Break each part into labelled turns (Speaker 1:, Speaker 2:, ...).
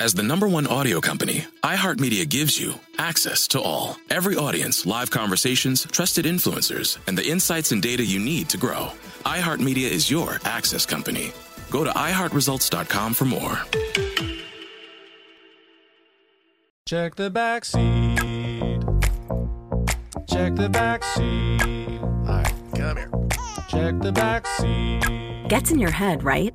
Speaker 1: As the number one audio company, iHeartMedia gives you access to all. Every audience, live conversations, trusted influencers, and the insights and data you need to grow. iHeartMedia is your access company. Go to iHeartResults.com for more.
Speaker 2: Check the back seat. Check the back seat.
Speaker 3: All right, come here.
Speaker 2: Check the back seat.
Speaker 4: Gets in your head, right?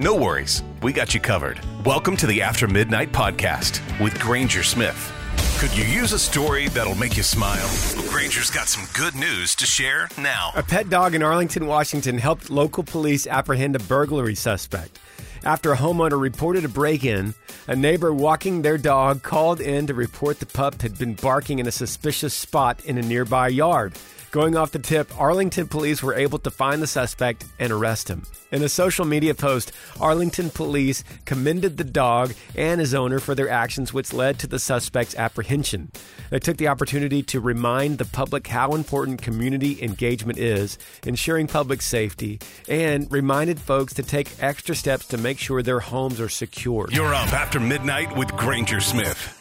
Speaker 3: No worries, we got you covered. Welcome to the After Midnight podcast with Granger Smith. Could you use a story that'll make you smile? Granger's got some good news to share now.
Speaker 5: A pet dog in Arlington, Washington helped local police apprehend a burglary suspect. After a homeowner reported a break in, a neighbor walking their dog called in to report the pup had been barking in a suspicious spot in a nearby yard. Going off the tip, Arlington police were able to find the suspect and arrest him. In a social media post, Arlington police commended the dog and his owner for their actions, which led to the suspect's apprehension. They took the opportunity to remind the public how important community engagement is, ensuring public safety, and reminded folks to take extra steps to make sure their homes are secure.
Speaker 3: You're up after midnight with Granger Smith.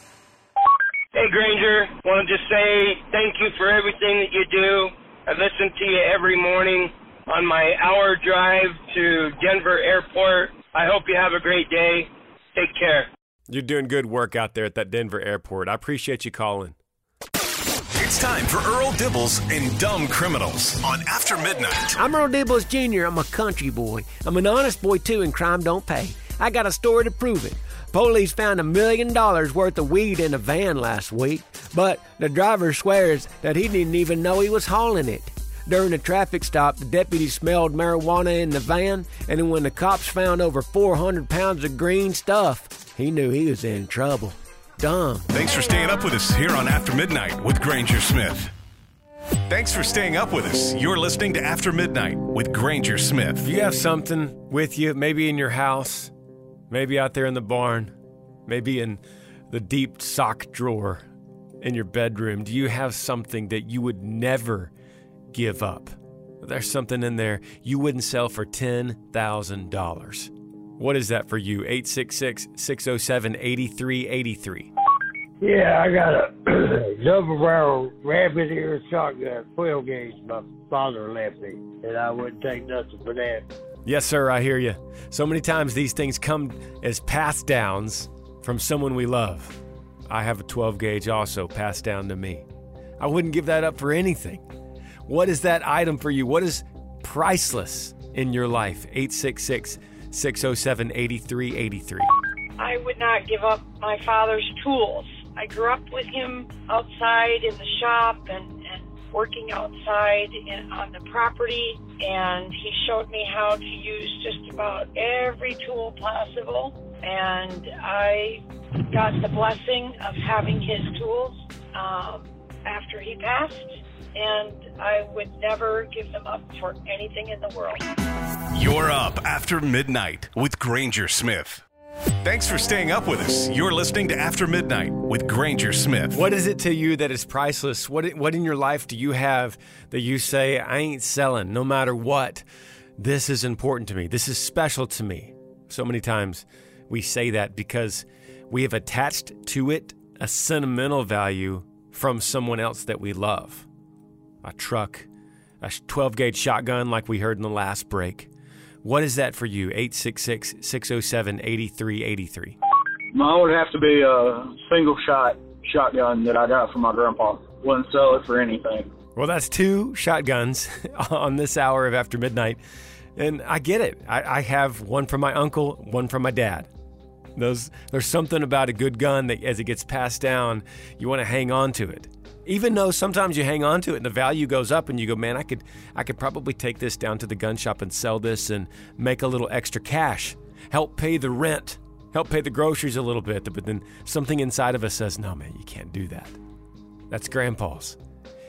Speaker 6: Hey, Granger. Want to just say thank you for everything that you do. I listen to you every morning on my hour drive to Denver Airport. I hope you have a great day. Take care.
Speaker 5: You're doing good work out there at that Denver airport. I appreciate you calling.
Speaker 3: It's time for Earl Dibbles and Dumb Criminals on After Midnight.
Speaker 7: I'm Earl Dibbles Jr. I'm a country boy. I'm an honest boy, too, and crime don't pay. I got a story to prove it. Police found a million dollars worth of weed in a van last week, but the driver swears that he didn't even know he was hauling it. During a traffic stop, the deputy smelled marijuana in the van, and when the cops found over 400 pounds of green stuff, he knew he was in trouble. Dumb.
Speaker 3: Thanks for staying up with us here on After Midnight with Granger Smith. Thanks for staying up with us. You're listening to After Midnight with Granger Smith.
Speaker 5: If you have something with you, maybe in your house, maybe out there in the barn, maybe in the deep sock drawer in your bedroom, do you have something that you would never give up? There's something in there you wouldn't sell for $10,000. What is that for you? 866 607 8383.
Speaker 8: Yeah, I got a double barrel rabbit ear shotgun, 12 gauge. My father left me, and I wouldn't take nothing for that.
Speaker 5: Yes, sir, I hear you. So many times these things come as pass downs from someone we love. I have a 12 gauge also passed down to me. I wouldn't give that up for anything. What is that item for you? What is priceless in your life? 866 607 8383.
Speaker 9: I would not give up my father's tools. I grew up with him outside in the shop and, and working outside in, on the property, and he showed me how to use just about every tool possible. And I got the blessing of having his tools um, he passed, and I would never give them up for anything in the world.
Speaker 3: You're up after midnight with Granger Smith. Thanks for staying up with us. You're listening to After Midnight with Granger Smith.
Speaker 5: What is it to you that is priceless? What what in your life do you have that you say I ain't selling no matter what? This is important to me. This is special to me. So many times we say that because we have attached to it a sentimental value from someone else that we love. A truck, a 12 gauge shotgun like we heard in the last break. What is that for you? 866 607 8383.
Speaker 10: Mine would have to be a single shot shotgun that I got from my grandpa. Wouldn't sell it for anything.
Speaker 5: Well, that's two shotguns on this hour of After Midnight. And I get it. I, I have one from my uncle, one from my dad. Those, there's something about a good gun that as it gets passed down, you want to hang on to it. Even though sometimes you hang on to it and the value goes up and you go, man, I could I could probably take this down to the gun shop and sell this and make a little extra cash, help pay the rent, help pay the groceries a little bit. But then something inside of us says, no, man, you can't do that. That's grandpa's.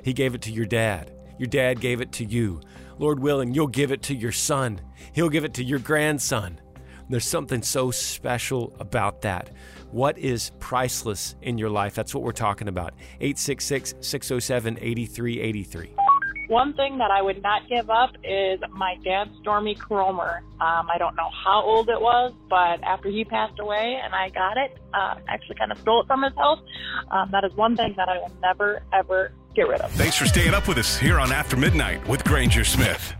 Speaker 5: He gave it to your dad. Your dad gave it to you. Lord willing, you'll give it to your son. He'll give it to your grandson. There's something so special about that. What is priceless in your life? That's what we're talking about. 866 607 8383.
Speaker 11: One thing that I would not give up is my dad's Stormy Kromer. Um, I don't know how old it was, but after he passed away and I got it, uh, actually kind of stole it from his house. Um, that is one thing that I will never, ever get rid of.
Speaker 3: Thanks for staying up with us here on After Midnight with Granger Smith.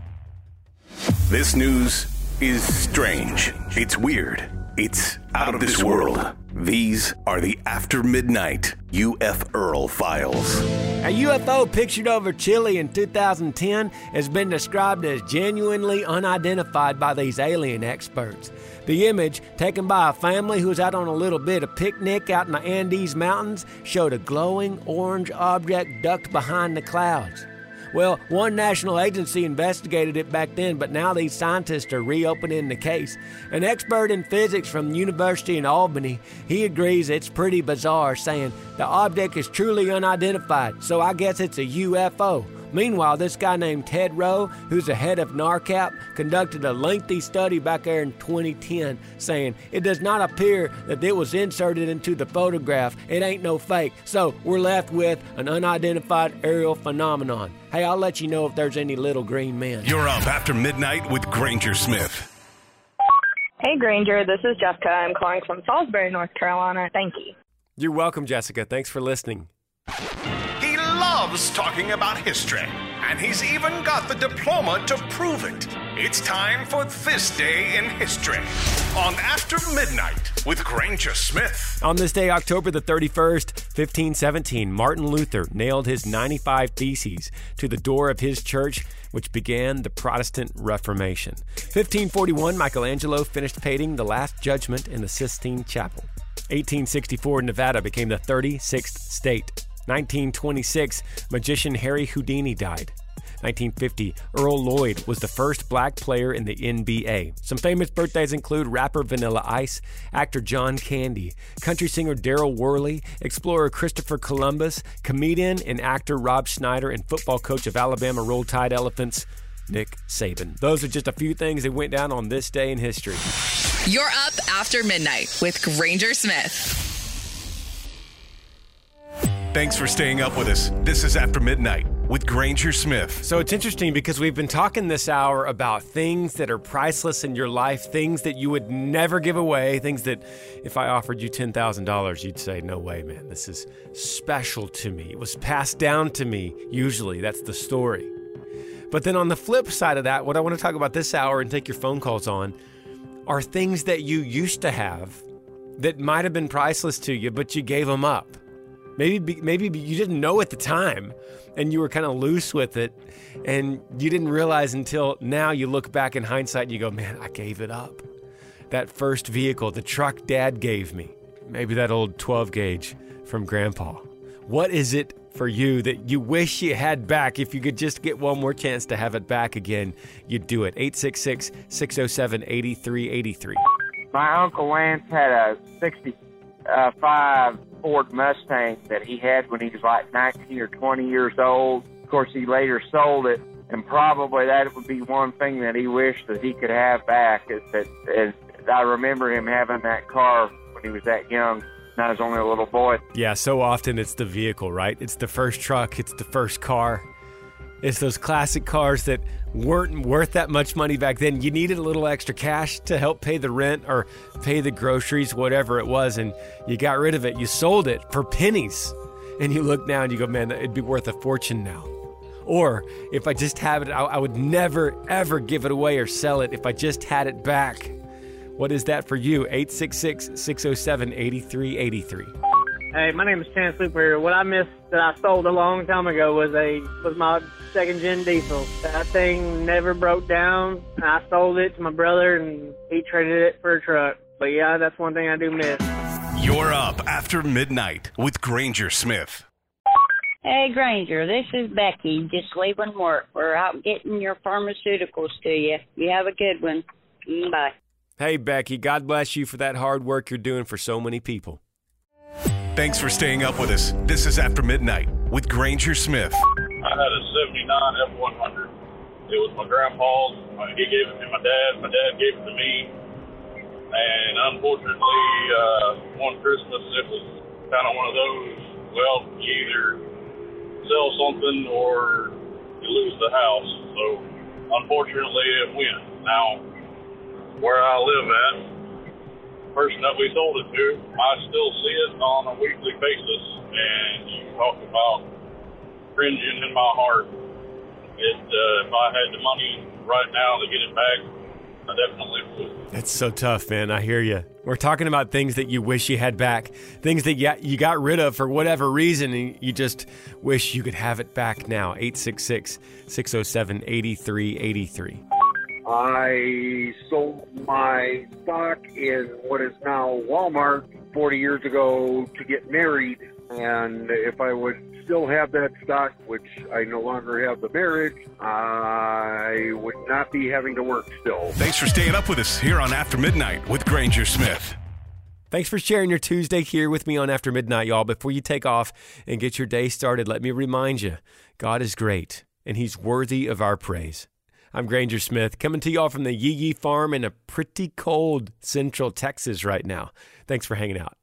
Speaker 3: This news is strange. It's weird. It's out of this world. These are the After Midnight UF Earl files.
Speaker 7: A UFO pictured over Chile in 2010 has been described as genuinely unidentified by these alien experts. The image, taken by a family who was out on a little bit of picnic out in the Andes Mountains, showed a glowing orange object ducked behind the clouds. Well, one national agency investigated it back then, but now these scientists are reopening the case. An expert in physics from the University in Albany, he agrees it's pretty bizarre, saying the object is truly unidentified, so I guess it's a UFO. Meanwhile, this guy named Ted Roe, who's the head of NARCAP, conducted a lengthy study back there in 2010 saying it does not appear that it was inserted into the photograph. It ain't no fake. So we're left with an unidentified aerial phenomenon. Hey, I'll let you know if there's any little green men.
Speaker 3: You're up after midnight with Granger Smith.
Speaker 12: Hey, Granger, this is Jessica. I'm calling from Salisbury, North Carolina. Thank you.
Speaker 5: You're welcome, Jessica. Thanks for listening.
Speaker 3: Loves talking about history, and he's even got the diploma to prove it. It's time for This Day in History on After Midnight with Granger Smith.
Speaker 5: On this day, October the 31st, 1517, Martin Luther nailed his 95 Theses to the door of his church, which began the Protestant Reformation. 1541, Michelangelo finished painting The Last Judgment in the Sistine Chapel. 1864, Nevada became the 36th state. 1926, magician Harry Houdini died. 1950, Earl Lloyd was the first black player in the NBA. Some famous birthdays include rapper Vanilla Ice, actor John Candy, country singer Daryl Worley, explorer Christopher Columbus, comedian and actor Rob Schneider, and football coach of Alabama Roll Tide Elephants, Nick Saban. Those are just a few things that went down on this day in history.
Speaker 13: You're up after midnight with Granger Smith.
Speaker 3: Thanks for staying up with us. This is After Midnight with Granger Smith.
Speaker 5: So it's interesting because we've been talking this hour about things that are priceless in your life, things that you would never give away, things that if I offered you $10,000, you'd say, No way, man, this is special to me. It was passed down to me, usually. That's the story. But then on the flip side of that, what I want to talk about this hour and take your phone calls on are things that you used to have that might have been priceless to you, but you gave them up. Maybe maybe you didn't know at the time and you were kind of loose with it and you didn't realize until now you look back in hindsight and you go, "Man, I gave it up." That first vehicle, the truck dad gave me. Maybe that old 12 gauge from grandpa. What is it for you that you wish you had back? If you could just get one more chance to have it back again, you'd do it. 866 607 8383.
Speaker 14: My Uncle Lance had a Uh, 65 Ford Mustang that he had when he was like 19 or 20 years old. Of course, he later sold it, and probably that would be one thing that he wished that he could have back. Is that is, I remember him having that car when he was that young. And I was only a little boy.
Speaker 5: Yeah, so often it's the vehicle, right? It's the first truck, it's the first car. It's those classic cars that weren't worth that much money back then. You needed a little extra cash to help pay the rent or pay the groceries, whatever it was, and you got rid of it. You sold it for pennies. And you look now and you go, man, it'd be worth a fortune now. Or if I just have it, I, I would never, ever give it away or sell it if I just had it back. What is that for you? 866 607 8383.
Speaker 15: Hey, my name is Chance Super. What I missed that I sold a long time ago was a was my second gen diesel. That thing never broke down. I sold it to my brother, and he traded it for a truck. But yeah, that's one thing I do miss.
Speaker 3: You're up after midnight with Granger Smith.
Speaker 16: Hey, Granger, this is Becky, just leaving work. We're out getting your pharmaceuticals to you. You have a good one. Bye.
Speaker 5: Hey, Becky, God bless you for that hard work you're doing for so many people.
Speaker 3: Thanks for staying up with us. This is After Midnight with Granger Smith.
Speaker 17: I had a 79 F100. It was my grandpa's. He gave it to my dad. My dad gave it to me. And unfortunately, uh, one Christmas, it was kind of one of those, well, you either sell something or you lose the house. So unfortunately, it went. Now, where I live at, person that we sold it to, I still see it on a weekly basis. And you talk about cringing in my heart. It, uh, if I had the money right now to get it back, I definitely would.
Speaker 5: It's so tough, man. I hear you. We're talking about things that you wish you had back, things that you got rid of for whatever reason, and you just wish you could have it back now. 866 607 8383.
Speaker 18: I sold my stock in what is now Walmart 40 years ago to get married. And if I would still have that stock, which I no longer have the marriage, I would not be having to work still.
Speaker 3: Thanks for staying up with us here on After Midnight with Granger Smith.
Speaker 5: Thanks for sharing your Tuesday here with me on After Midnight, y'all. Before you take off and get your day started, let me remind you God is great and He's worthy of our praise. I'm Granger Smith, coming to y'all from the Yee Yee Farm in a pretty cold central Texas right now. Thanks for hanging out.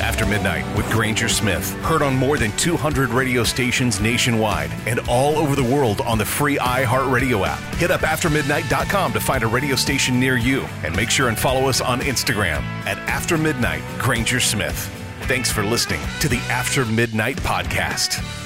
Speaker 3: After Midnight with Granger Smith. Heard on more than 200 radio stations nationwide and all over the world on the free iHeartRadio app. Hit up aftermidnight.com to find a radio station near you and make sure and follow us on Instagram at After Midnight Granger Smith. Thanks for listening to the After Midnight podcast.